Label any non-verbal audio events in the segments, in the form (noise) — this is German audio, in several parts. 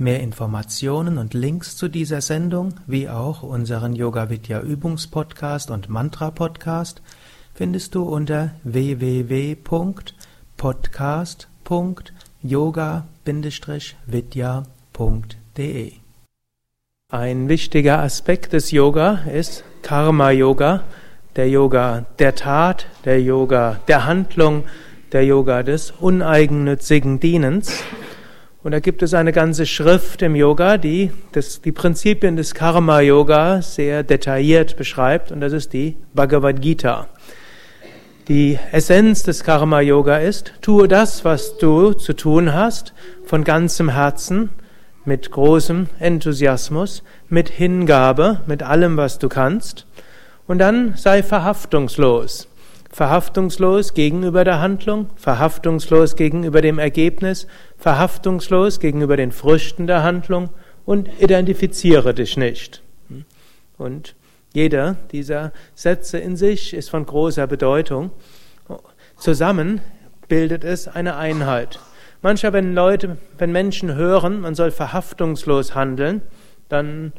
Mehr Informationen und Links zu dieser Sendung, wie auch unseren Yoga Vidya Übungspodcast und Mantra Podcast findest du unter www.podcast.yoga-vidya.de. Ein wichtiger Aspekt des Yoga ist Karma Yoga, der Yoga der Tat, der Yoga der Handlung, der Yoga des uneigennützigen Dienens. Und da gibt es eine ganze Schrift im Yoga, die das, die Prinzipien des Karma-Yoga sehr detailliert beschreibt, und das ist die Bhagavad Gita. Die Essenz des Karma-Yoga ist, tue das, was du zu tun hast, von ganzem Herzen, mit großem Enthusiasmus, mit Hingabe, mit allem, was du kannst, und dann sei verhaftungslos. Verhaftungslos gegenüber der Handlung, verhaftungslos gegenüber dem Ergebnis, verhaftungslos gegenüber den Früchten der Handlung und identifiziere dich nicht. Und jeder dieser Sätze in sich ist von großer Bedeutung. Zusammen bildet es eine Einheit. Manchmal, wenn Leute, wenn Menschen hören, man soll verhaftungslos handeln, dann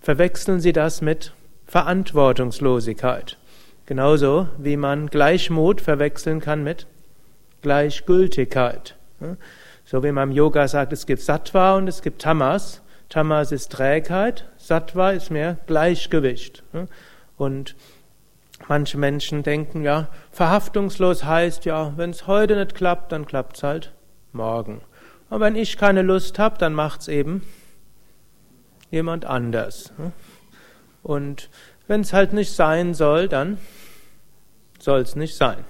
verwechseln sie das mit Verantwortungslosigkeit. Genauso wie man Gleichmut verwechseln kann mit Gleichgültigkeit. So wie man im Yoga sagt, es gibt Sattva und es gibt Tamas. Tamas ist Trägheit, Sattva ist mehr Gleichgewicht. Und manche Menschen denken, ja, verhaftungslos heißt, ja, wenn es heute nicht klappt, dann klappt es halt morgen. Und wenn ich keine Lust habe, dann macht es eben jemand anders. Und wenn es halt nicht sein soll, dann soll es nicht sein.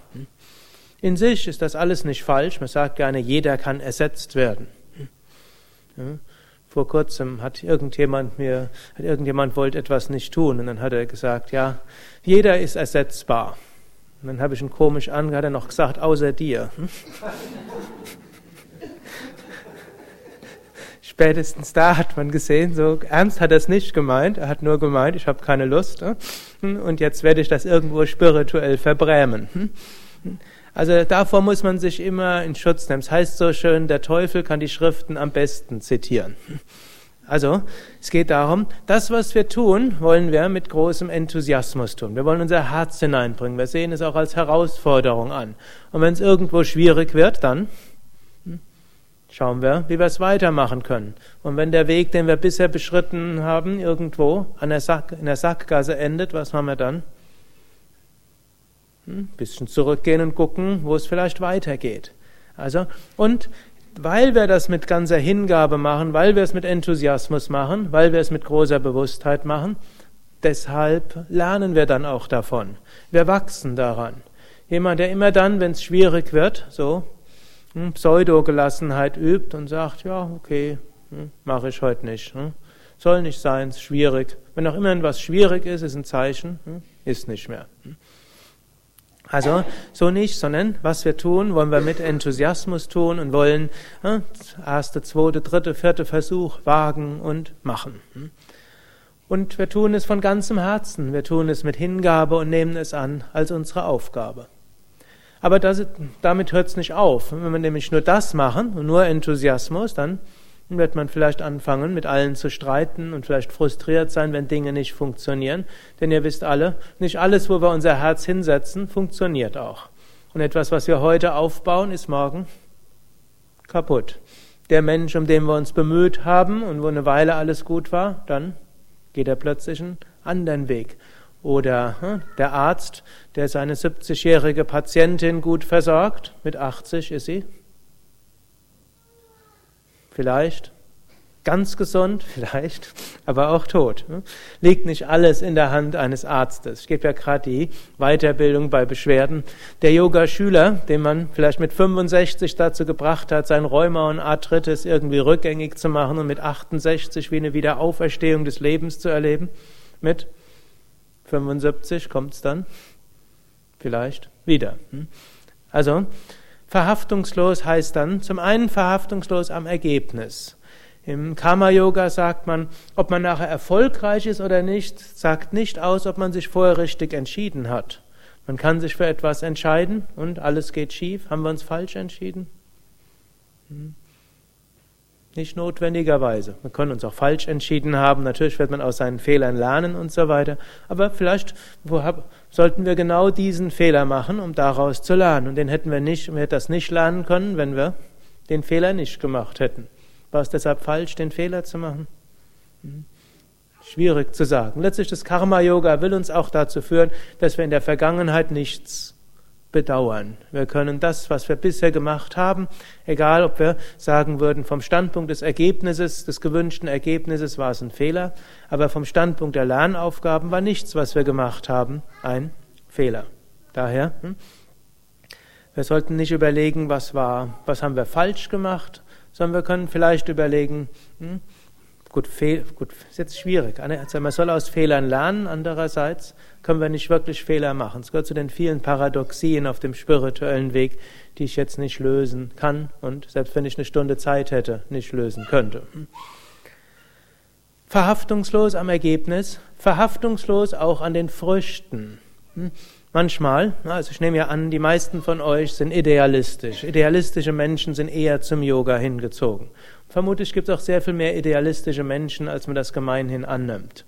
In sich ist das alles nicht falsch. Man sagt gerne, jeder kann ersetzt werden. Vor kurzem hat irgendjemand mir, hat irgendjemand wollte etwas nicht tun und dann hat er gesagt, ja, jeder ist ersetzbar. Und dann habe ich ihn komisch angehört, hat er noch gesagt, außer dir. Spätestens da hat man gesehen, so ernst hat er es nicht gemeint. Er hat nur gemeint, ich habe keine Lust. Hm, und jetzt werde ich das irgendwo spirituell verbrämen. Also davor muss man sich immer in Schutz nehmen. Es heißt so schön, der Teufel kann die Schriften am besten zitieren. Also, es geht darum, das, was wir tun, wollen wir mit großem Enthusiasmus tun. Wir wollen unser Herz hineinbringen. Wir sehen es auch als Herausforderung an. Und wenn es irgendwo schwierig wird, dann schauen wir, wie wir es weitermachen können. Und wenn der Weg, den wir bisher beschritten haben, irgendwo an der Sack, in der Sackgasse endet, was machen wir dann? Ein hm, bisschen zurückgehen und gucken, wo es vielleicht weitergeht. Also, und weil wir das mit ganzer Hingabe machen, weil wir es mit Enthusiasmus machen, weil wir es mit großer Bewusstheit machen, deshalb lernen wir dann auch davon. Wir wachsen daran. Jemand, der immer dann, wenn es schwierig wird, so Pseudo-Gelassenheit übt und sagt, ja, okay, hm, mache ich heute nicht. Hm. Soll nicht sein, ist schwierig. Wenn auch immer etwas schwierig ist, ist ein Zeichen, ist nicht mehr. Also so nicht, sondern was wir tun, wollen wir mit Enthusiasmus tun und wollen erste, zweite, dritte, vierte Versuch wagen und machen. Und wir tun es von ganzem Herzen, wir tun es mit Hingabe und nehmen es an als unsere Aufgabe. Aber das, damit hört es nicht auf. Wenn wir nämlich nur das machen und nur Enthusiasmus, dann wird man vielleicht anfangen, mit allen zu streiten und vielleicht frustriert sein, wenn Dinge nicht funktionieren. Denn ihr wisst alle, nicht alles, wo wir unser Herz hinsetzen, funktioniert auch. Und etwas, was wir heute aufbauen, ist morgen kaputt. Der Mensch, um den wir uns bemüht haben und wo eine Weile alles gut war, dann geht er plötzlich einen anderen Weg. Oder hm, der Arzt, der seine 70-jährige Patientin gut versorgt, mit 80 ist sie vielleicht Ganz gesund (laughs) vielleicht, aber auch tot. Liegt nicht alles in der Hand eines Arztes. Ich gebe ja gerade die Weiterbildung bei Beschwerden. Der Yoga-Schüler, den man vielleicht mit 65 dazu gebracht hat, sein Rheuma und Arthritis irgendwie rückgängig zu machen und mit 68 wie eine Wiederauferstehung des Lebens zu erleben, mit 75 kommt es dann vielleicht wieder. Also verhaftungslos heißt dann zum einen verhaftungslos am Ergebnis. Im Karma-Yoga sagt man, ob man nachher erfolgreich ist oder nicht, sagt nicht aus, ob man sich vorher richtig entschieden hat. Man kann sich für etwas entscheiden und alles geht schief. Haben wir uns falsch entschieden? Hm. Nicht notwendigerweise. Wir können uns auch falsch entschieden haben. Natürlich wird man aus seinen Fehlern lernen und so weiter. Aber vielleicht sollten wir genau diesen Fehler machen, um daraus zu lernen. Und den hätten wir nicht, wir hätten das nicht lernen können, wenn wir den Fehler nicht gemacht hätten. War es deshalb falsch, den Fehler zu machen? Hm. Schwierig zu sagen. Letztlich das Karma-Yoga will uns auch dazu führen, dass wir in der Vergangenheit nichts bedauern. Wir können das, was wir bisher gemacht haben, egal ob wir sagen würden, vom Standpunkt des Ergebnisses, des gewünschten Ergebnisses war es ein Fehler, aber vom Standpunkt der Lernaufgaben war nichts, was wir gemacht haben, ein Fehler. Daher, hm, wir sollten nicht überlegen, was war, was haben wir falsch gemacht, sondern wir können vielleicht überlegen, hm, gut, fehl, gut, ist jetzt schwierig. Also man soll aus Fehlern lernen, andererseits können wir nicht wirklich Fehler machen. Es gehört zu den vielen Paradoxien auf dem spirituellen Weg, die ich jetzt nicht lösen kann und selbst wenn ich eine Stunde Zeit hätte, nicht lösen könnte. Verhaftungslos am Ergebnis, verhaftungslos auch an den Früchten. Hm. Manchmal, also ich nehme ja an, die meisten von euch sind idealistisch. Idealistische Menschen sind eher zum Yoga hingezogen. Vermutlich gibt es auch sehr viel mehr idealistische Menschen, als man das gemeinhin annimmt.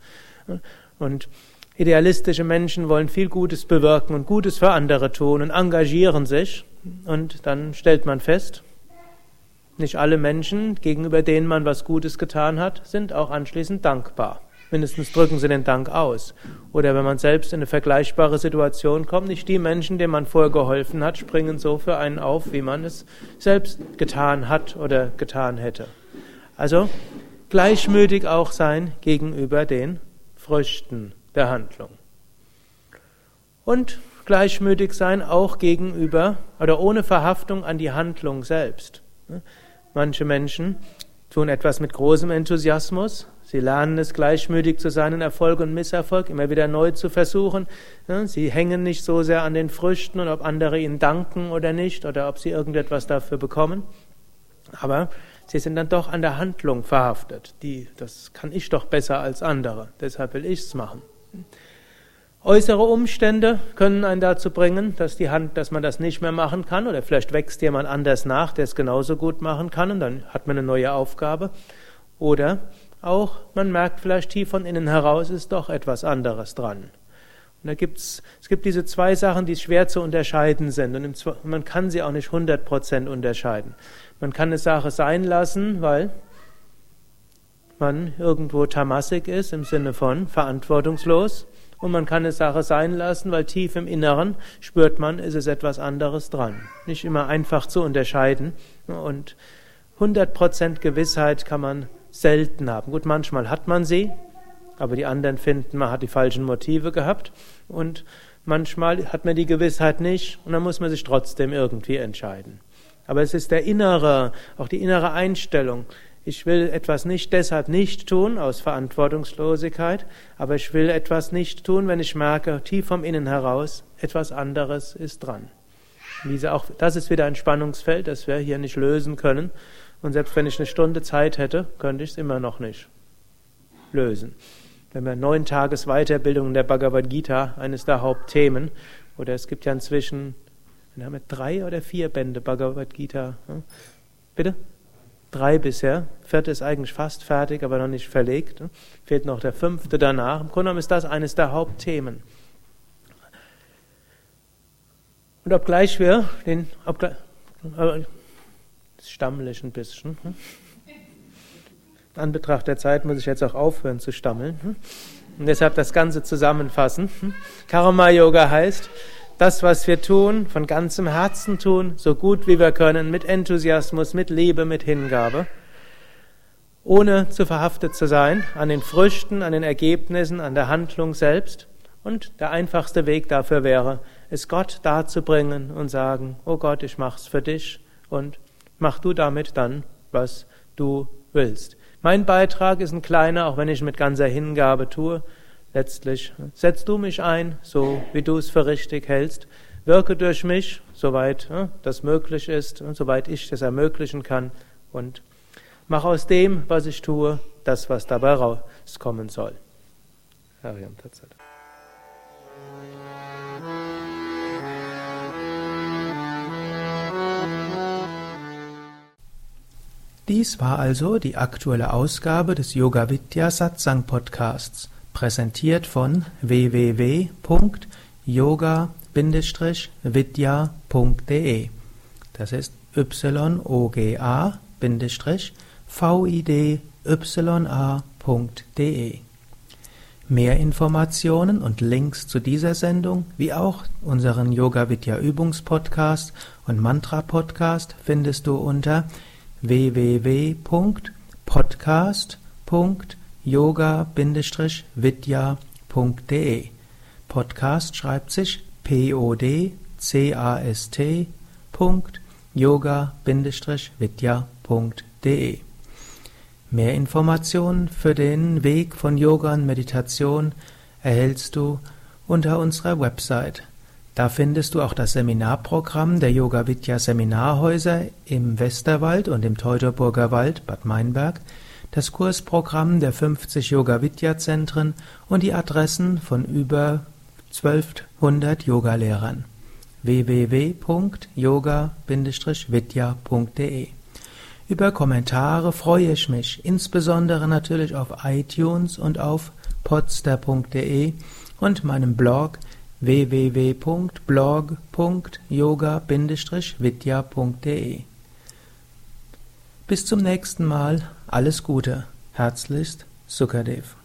Und idealistische Menschen wollen viel Gutes bewirken und Gutes für andere tun und engagieren sich. Und dann stellt man fest, nicht alle Menschen, gegenüber denen man was Gutes getan hat, sind auch anschließend dankbar. Mindestens drücken sie den Dank aus. Oder wenn man selbst in eine vergleichbare Situation kommt, nicht die Menschen, denen man vorher geholfen hat, springen so für einen auf, wie man es selbst getan hat oder getan hätte. Also gleichmütig auch sein gegenüber den Früchten der Handlung. Und gleichmütig sein auch gegenüber oder ohne Verhaftung an die Handlung selbst. Manche Menschen tun etwas mit großem Enthusiasmus, Sie lernen es gleichmütig zu sein in Erfolg und Misserfolg, immer wieder neu zu versuchen. Sie hängen nicht so sehr an den Früchten und ob andere ihnen danken oder nicht oder ob sie irgendetwas dafür bekommen. Aber sie sind dann doch an der Handlung verhaftet. Die, das kann ich doch besser als andere. Deshalb will ich es machen. Äußere Umstände können einen dazu bringen, dass, die Hand, dass man das nicht mehr machen kann oder vielleicht wächst jemand anders nach, der es genauso gut machen kann und dann hat man eine neue Aufgabe. Oder auch man merkt vielleicht tief von innen heraus, ist doch etwas anderes dran. Und da gibt's, es gibt diese zwei Sachen, die schwer zu unterscheiden sind. Und man kann sie auch nicht 100% unterscheiden. Man kann eine Sache sein lassen, weil man irgendwo tamassig ist, im Sinne von verantwortungslos. Und man kann eine Sache sein lassen, weil tief im Inneren spürt man, ist es etwas anderes dran. Nicht immer einfach zu unterscheiden. Und 100% Gewissheit kann man selten haben. Gut, manchmal hat man sie, aber die anderen finden, man hat die falschen Motive gehabt und manchmal hat man die Gewissheit nicht und dann muss man sich trotzdem irgendwie entscheiden. Aber es ist der innere, auch die innere Einstellung. Ich will etwas nicht deshalb nicht tun aus Verantwortungslosigkeit, aber ich will etwas nicht tun, wenn ich merke, tief vom Innen heraus, etwas anderes ist dran. Diese auch, das ist wieder ein Spannungsfeld, das wir hier nicht lösen können. Und selbst wenn ich eine Stunde Zeit hätte, könnte ich es immer noch nicht lösen. Wenn wir neun Tages Weiterbildung in der Bhagavad Gita, eines der Hauptthemen, oder es gibt ja inzwischen, haben wir drei oder vier Bände Bhagavad Gita. Bitte? Drei bisher. Vierte ist eigentlich fast fertig, aber noch nicht verlegt. Fehlt noch der fünfte danach. Im Grunde genommen ist das eines der Hauptthemen. Und obgleich wir den, obgleich, stammelig ein bisschen. Hm? In Anbetracht der Zeit muss ich jetzt auch aufhören zu stammeln. Hm? Und deshalb das Ganze zusammenfassen. Hm? Karma Yoga heißt, das, was wir tun, von ganzem Herzen tun, so gut wie wir können, mit Enthusiasmus, mit Liebe, mit Hingabe. ohne zu verhaftet zu sein an den Früchten, an den Ergebnissen, an der Handlung selbst. Und der einfachste Weg dafür wäre, es Gott darzubringen und sagen, oh Gott, ich mach's für dich und mach du damit dann, was du willst. Mein Beitrag ist ein kleiner, auch wenn ich mit ganzer Hingabe tue. Letztlich setzt du mich ein, so wie du es für richtig hältst. Wirke durch mich, soweit äh, das möglich ist und soweit ich das ermöglichen kann. Und mach aus dem, was ich tue, das, was dabei rauskommen soll. Hariam Tatsat. Dies war also die aktuelle Ausgabe des Yoga Vidya Satsang Podcasts, präsentiert von www.yoga-vidya.de. Das ist yoga-vidya.de. Mehr Informationen und Links zu dieser Sendung, wie auch unseren Yoga Vidya Übungspodcast und Mantra Podcast findest du unter www.podcast.yoga-vidya.de Podcast schreibt sich P-O-D-C-A-S-T yoga-vidya.de Mehr Informationen für den Weg von Yoga und Meditation erhältst du unter unserer Website. Da findest du auch das Seminarprogramm der Yoga Vidya Seminarhäuser im Westerwald und im Teutoburger Wald Bad Meinberg, das Kursprogramm der 50 Yoga Vidya Zentren und die Adressen von über 1200 Yogalehrern. www.yoga-vidya.de Über Kommentare freue ich mich, insbesondere natürlich auf iTunes und auf podster.de und meinem Blog www.blog.yoga-vidya.de Bis zum nächsten Mal, alles Gute, herzlichst Sukadev